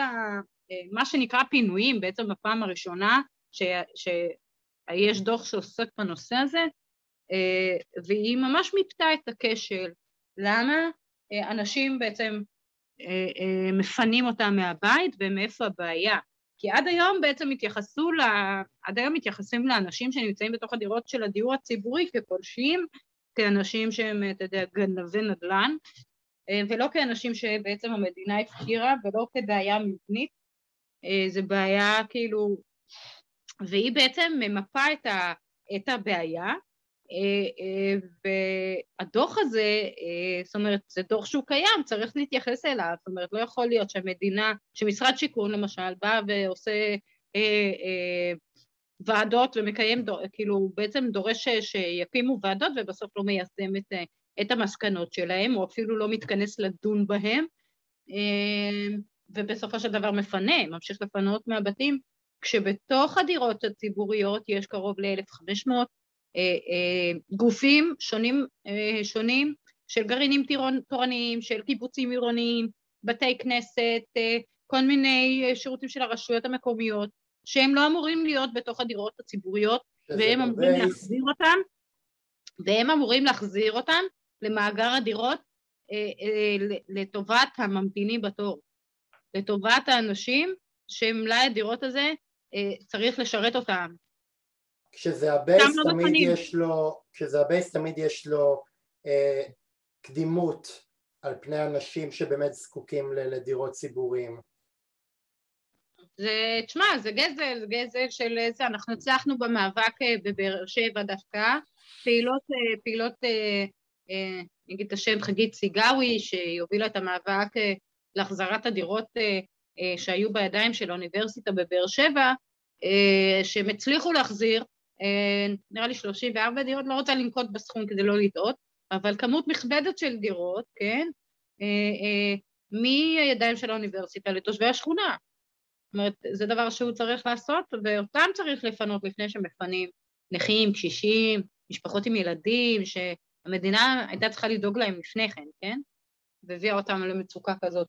מה שנקרא פינויים, בעצם בפעם הראשונה שיש דוח שעוסק בנושא הזה, והיא ממש מיפתה את הכשל, למה אנשים בעצם מפנים אותם מהבית ומאיפה הבעיה. כי עד היום בעצם התייחסו, ל... עד היום מתייחסים לאנשים שנמצאים בתוך הדירות של הדיור הציבורי כפולשים, כאנשים שהם, אתה יודע, גנבי נדל"ן, אה, ולא כאנשים שבעצם המדינה הפקירה, ולא כבעיה מבנית, אה, זה בעיה כאילו, והיא בעצם ממפה את, ה... את הבעיה, והדוח הזה, אה, זאת אומרת, זה דוח שהוא קיים, צריך להתייחס אליו, זאת אומרת, לא יכול להיות שהמדינה, שמשרד שיכון למשל בא ועושה ועדות ומקיים, כאילו בעצם דורש שיקימו ועדות ובסוף לא מיישם את, את המסקנות שלהם, או אפילו לא מתכנס לדון בהם, ובסופו של דבר מפנה, ממשיך לפנות מהבתים, כשבתוך הדירות הציבוריות יש קרוב ל-1,500 אה, אה, גופים שונים, אה, שונים של גרעינים תורניים, של קיבוצים עירוניים, בתי כנסת, כל מיני שירותים של הרשויות המקומיות, שהם לא אמורים להיות בתוך הדירות הציבוריות, והם אמורים להחזיר אותם, והם אמורים להחזיר אותם למאגר הדירות לטובת הממתינים בתור, לטובת האנשים שמלאי הדירות הזה צריך לשרת אותם. כשזה ה base לא תמיד בפנים. יש לו, כשזה ה base תמיד יש לו אה, קדימות על פני אנשים שבאמת זקוקים לדירות ציבוריים. זה, תשמע, זה גזל, זה גזל של זה, אנחנו הצלחנו במאבק אה, בבאר שבע דווקא, פעילות, אה, פעילות, אה, נגיד את השם חגית סיגאווי, שהיא הובילה את המאבק להחזרת הדירות שהיו בידיים של האוניברסיטה בבאר שבע, שהם הצליחו להחזיר, נראה לי 34 דירות, לא רוצה לנקוט בסכום כדי לא לטעות, אבל כמות מכבדת של דירות, כן? אה, אה, מהידיים של האוניברסיטה לתושבי השכונה. זאת אומרת, זה דבר שהוא צריך לעשות, ואותם צריך לפנות לפני שמפנים נכים, קשישים, משפחות עם ילדים, שהמדינה הייתה צריכה לדאוג להם לפני כן, כן? והביאה אותם למצוקה כזאת.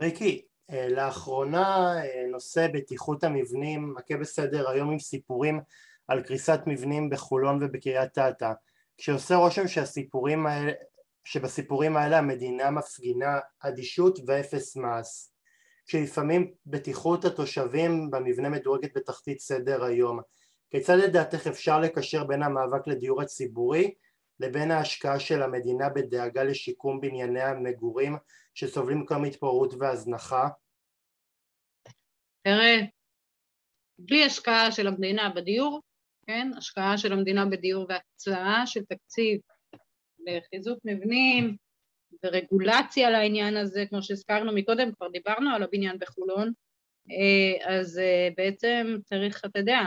ריקי, אה, לאחרונה אה, נושא בטיחות המבנים מכה בסדר היום עם סיפורים על קריסת מבנים בחולון ובקריית אתא. כשעושה רושם שהסיפורים האלה, שבסיפורים האלה המדינה מפגינה אדישות ואפס מעש. כשלפעמים בטיחות התושבים במבנה מדורגת בתחתית סדר היום. כיצד לדעתך אפשר לקשר בין המאבק לדיור הציבורי לבין ההשקעה של המדינה בדאגה לשיקום בנייני המגורים שסובלים כיום התפוררות והזנחה? תראה, בלי השקעה של המדינה בדיור, כן, השקעה של המדינה בדיור והקצאה של תקציב לחיזוק מבנים ורגולציה לעניין הזה, כמו שהזכרנו מקודם, כבר דיברנו על הבניין בחולון, אה, אז אה, בעצם צריך, אתה יודע,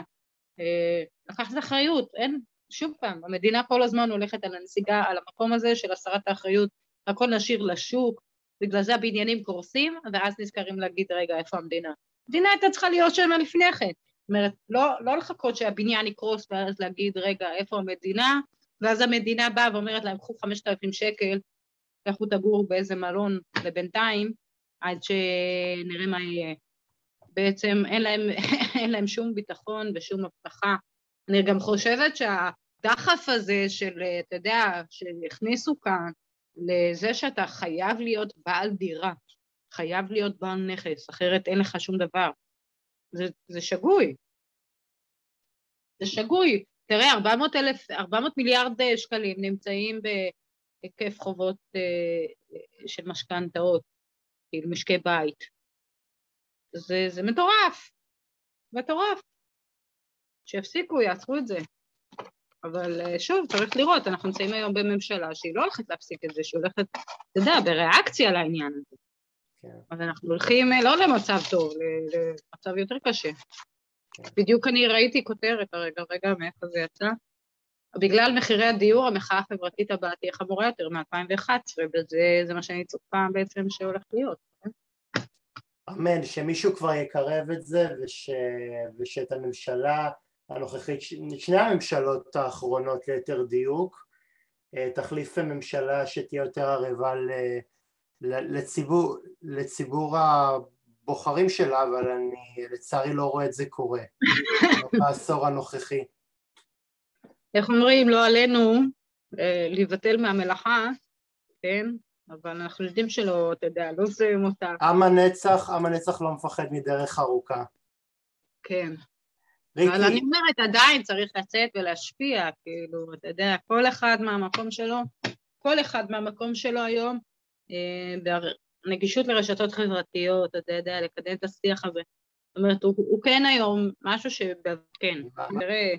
אה, לקחת אחריות, אין, שוב פעם, המדינה כל הזמן הולכת על הנסיגה, על המקום הזה של הסרת האחריות, הכל נשאיר לשוק, בגלל זה הבניינים קורסים, ואז נזכרים להגיד, רגע, איפה המדינה? המדינה הייתה צריכה להיות שם לפני כן. זאת אומרת, לא, לא לחכות שהבניין יקרוס ואז להגיד, רגע, איפה המדינה? ואז המדינה באה ואומרת להם, קחו חמשת אלפים שקל, לכו תגורו באיזה מלון לבינתיים, עד שנראה מה יהיה. בעצם אין להם, אין להם שום ביטחון ושום הבטחה. אני גם חושבת שהדחף הזה של, אתה יודע, שהכניסו כאן לזה שאתה חייב להיות בעל דירה, חייב להיות בעל נכס, אחרת אין לך שום דבר. זה, זה שגוי. זה שגוי. תראה, 400, אלף, 400 מיליארד שקלים נמצאים בהיקף חובות אה, של משכנתאות, כאילו משקי בית. זה, זה מטורף, מטורף. שיפסיקו, יעצרו את זה. אבל אה, שוב, צריך לראות, אנחנו נמצאים היום בממשלה שהיא לא הולכת להפסיק את זה, שהיא הולכת, אתה יודע, בריאקציה לעניין הזה. כן. אז אנחנו הולכים אה, לא למצב טוב, למצב יותר קשה. כן. בדיוק אני ראיתי כותרת הרגע, רגע, מאיפה זה יצא? בגלל מחירי הדיור, המחאה החברתית הבאה תהיה חמורה יותר מ-2011, וזה מה שאני צופה בעצם שהולך להיות. כן? אמן, שמישהו כבר יקרב את זה, וש... ושאת הממשלה הנוכחית, שני הממשלות האחרונות ליתר דיוק, אה, תחליף ממשלה שתהיה יותר ערבה לציבור, לציבור הבוחרים שלה, אבל אני לצערי לא רואה את זה קורה בעשור הנוכחי. איך אומרים, לא עלינו אה, לבטל מהמלאכה, כן? אבל אנחנו יודעים שלא, אתה יודע, לא זוהים אותה. עם הנצח, עם הנצח לא מפחד מדרך ארוכה. כן. אבל אני אומרת, עדיין צריך לצאת ולהשפיע, כאילו, אתה יודע, כל אחד מהמקום שלו, כל אחד מהמקום שלו היום, אה, נגישות לרשתות חברתיות, אתה יודע, לקדם את השיח הזה. זאת אומרת, הוא, הוא כן היום משהו ש... כן, תראה,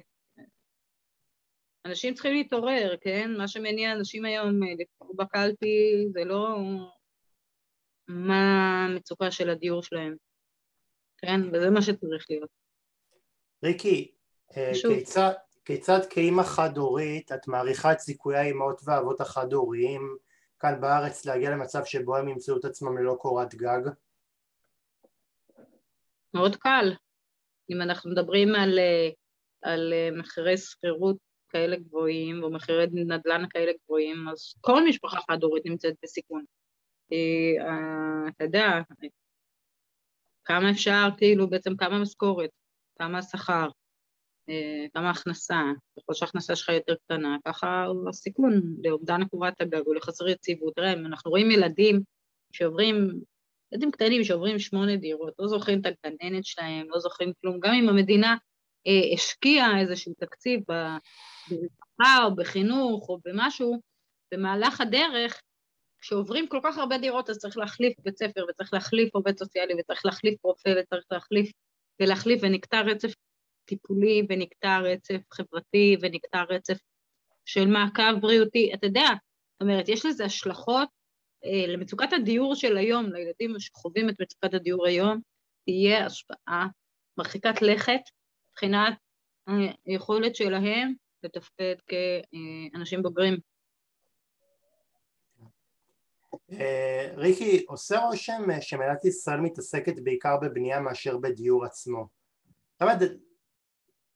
אנשים צריכים להתעורר, כן? מה שמניע אנשים היום אה, לבחור בקלפי זה לא מה המצוקה של הדיור שלהם, כן? וזה מה שצריך להיות. ריקי, אה, כיצד, כיצד כאימא חד-הורית את מעריכה את סיכויי האימהות והאבות החד-הוריים כאן בארץ להגיע למצב שבו הם ימצאו את עצמם ללא קורת גג? מאוד קל. אם אנחנו מדברים על, אה, על מחירי שכירות כאלה גבוהים או מחירי נדל"ן כאלה גבוהים, אז כל משפחה חד-הורית נמצאת בסיכון. אה, אתה יודע, כמה אפשר, כאילו, בעצם כמה משכורת, כמה שכר, אה, כמה הכנסה, ככל שההכנסה שלך יותר קטנה, ככה הסיכון לאובדן קורת הגג או לחסר יציבות. תראה, אנחנו רואים ילדים שעוברים, ילדים קטנים שעוברים שמונה דירות, לא זוכרים את הגננת שלהם, לא זוכרים כלום, גם אם המדינה אה, השקיעה איזשהו תקציב ברווחה או בחינוך או במשהו, במהלך הדרך, כשעוברים כל כך הרבה דירות אז צריך להחליף בית ספר וצריך להחליף עובד סוציאלי וצריך להחליף רופא וצריך להחליף ולהחליף ונקטע רצף טיפולי ונקטע רצף חברתי ונקטע רצף של מעקב בריאותי, אתה יודע, זאת אומרת, יש לזה השלכות אה, למצוקת הדיור של היום, לילדים שחווים את מצוקת הדיור היום, תהיה השפעה מרחיקת לכת מבחינת היכולת שלהם לתפקד כאנשים בוגרים. אה, ריקי, עושה רושם אה, שמדינת ישראל מתעסקת בעיקר בבנייה מאשר בדיור עצמו.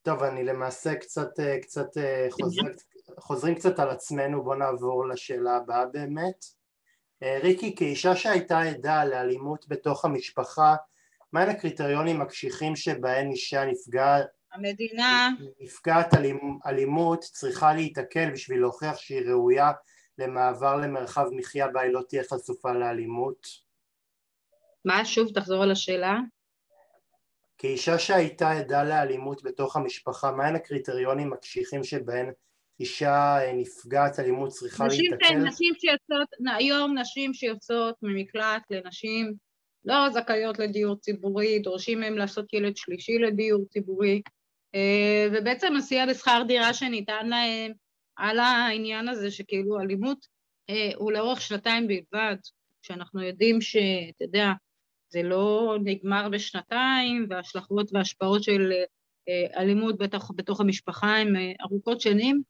טוב, אני למעשה קצת, אה, קצת חוזר, חוזרים קצת על עצמנו, בואו נעבור לשאלה הבאה באמת. ריקי, כאישה שהייתה עדה לאלימות בתוך המשפחה, מהם הקריטריונים הקשיחים שבהם אישה נפגעת המדינה נפגעת אלימות צריכה להיתקל בשביל להוכיח שהיא ראויה למעבר למרחב מחיה בה היא לא תהיה חשופה לאלימות? מה? שוב, תחזור על השאלה. כאישה שהייתה עדה לאלימות בתוך המשפחה, מהן הקריטריונים הקשיחים שבהן אישה אה, נפגעת אלימות צריכה נשים, להתקל? כן, נשים שיוצאות, היום נשים שיוצאות ממקלט לנשים לא זכאיות לדיור ציבורי, דורשים מהם לעשות ילד שלישי לדיור ציבורי, אה, ובעצם הסיוע בשכר דירה שניתן להם על העניין הזה שכאילו אלימות אה, הוא לאורך שנתיים בלבד, שאנחנו יודעים שאתה יודע, זה לא נגמר בשנתיים, וההשלכות וההשפעות של אה, אלימות בתוך, בתוך המשפחה הן אה, ארוכות שנים,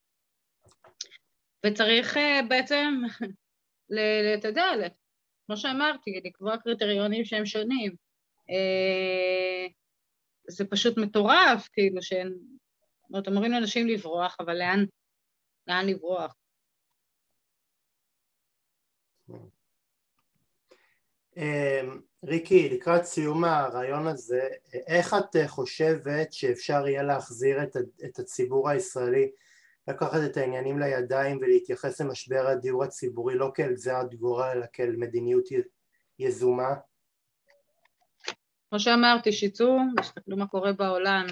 וצריך אה, בעצם, אתה יודע, כמו שאמרתי, לקבוע קריטריונים שהם שונים. אה, זה פשוט מטורף, כאילו, שהם... זאת אומרת, אומרים לאנשים לברוח, אבל לאן, לאן לברוח. אמ, ריקי, לקראת סיום הרעיון הזה, איך את חושבת שאפשר יהיה להחזיר את הציבור הישראלי לקחת את העניינים לידיים ולהתייחס למשבר הדיור הציבורי לא כאל גזירת גורל אלא כאל מדיניות יזומה? כמו שאמרתי, שיצאו, תסתכלו מה קורה בעולם,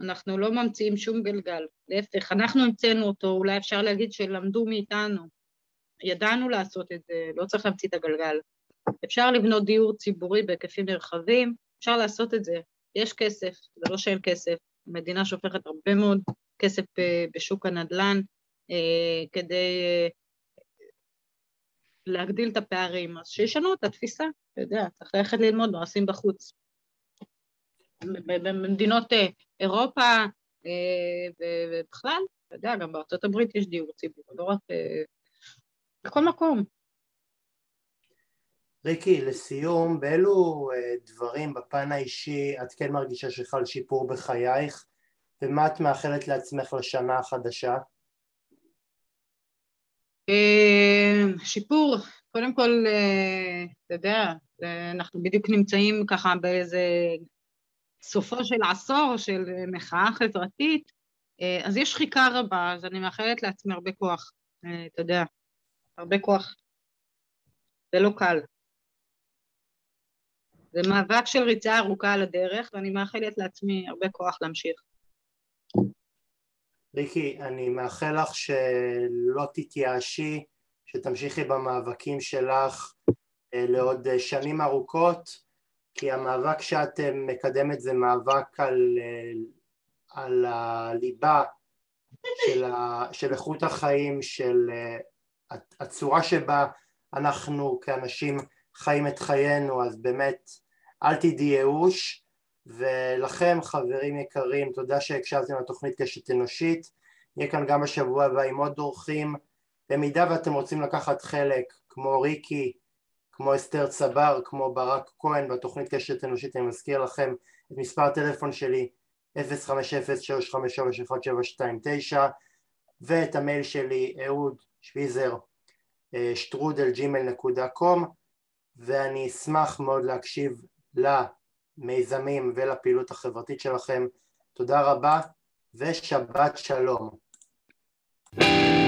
אנחנו לא ממציאים שום גלגל, להפך, אנחנו המצאנו אותו, אולי אפשר להגיד שלמדו מאיתנו, ידענו לעשות את זה, לא צריך להמציא את הגלגל. אפשר לבנות דיור ציבורי בהיקפים נרחבים, אפשר לעשות את זה, יש כסף, זה לא שאין כסף, המדינה שופכת הרבה מאוד כסף אה, בשוק הנדל"ן אה, כדי אה, להגדיל את הפערים, אז שישנו את התפיסה, אתה יודע, צריך ללכת ללמוד מה עושים בחוץ. במדינות אה, אירופה אה, ובכלל, אתה יודע, גם בארצות הברית יש דיור ציבורי, לא רק אה, בכל מקום. ריקי, לסיום, באילו דברים בפן האישי את כן מרגישה שחל שיפור בחייך ומה את מאחלת לעצמך לשנה החדשה? שיפור, קודם כל, אתה יודע, אנחנו בדיוק נמצאים ככה באיזה סופו של עשור של מחאה חברתית, אה, אז יש שחיקה רבה, אז אני מאחלת לעצמי הרבה כוח, אה, אתה יודע, הרבה כוח. זה לא קל. זה מאבק של ריצה ארוכה על הדרך, ואני מאחלת לעצמי הרבה כוח להמשיך. ריקי, אני מאחל לך שלא תתייאשי, שתמשיכי במאבקים שלך אה, לעוד שנים ארוכות, כי המאבק שאת אה, מקדמת זה מאבק על, אה, על הליבה של, ה, של איכות החיים, של אה, הצורה שבה אנחנו כאנשים חיים את חיינו, אז באמת אל תדעי ייאוש, ולכם חברים יקרים, תודה שהקשבתם לתוכנית קשת אנושית, נהיה כאן גם בשבוע הבא עם עוד אורחים, במידה ואתם רוצים לקחת חלק, כמו ריקי, כמו אסתר צבר, כמו ברק כהן בתוכנית קשת אנושית, אני מזכיר לכם את מספר הטלפון שלי 050-353-1729 ואת המייל שלי אהוד שוויזר שטרודל ג'ימל נקודה קום ואני אשמח מאוד להקשיב למיזמים ולפעילות החברתית שלכם. תודה רבה ושבת שלום. thank you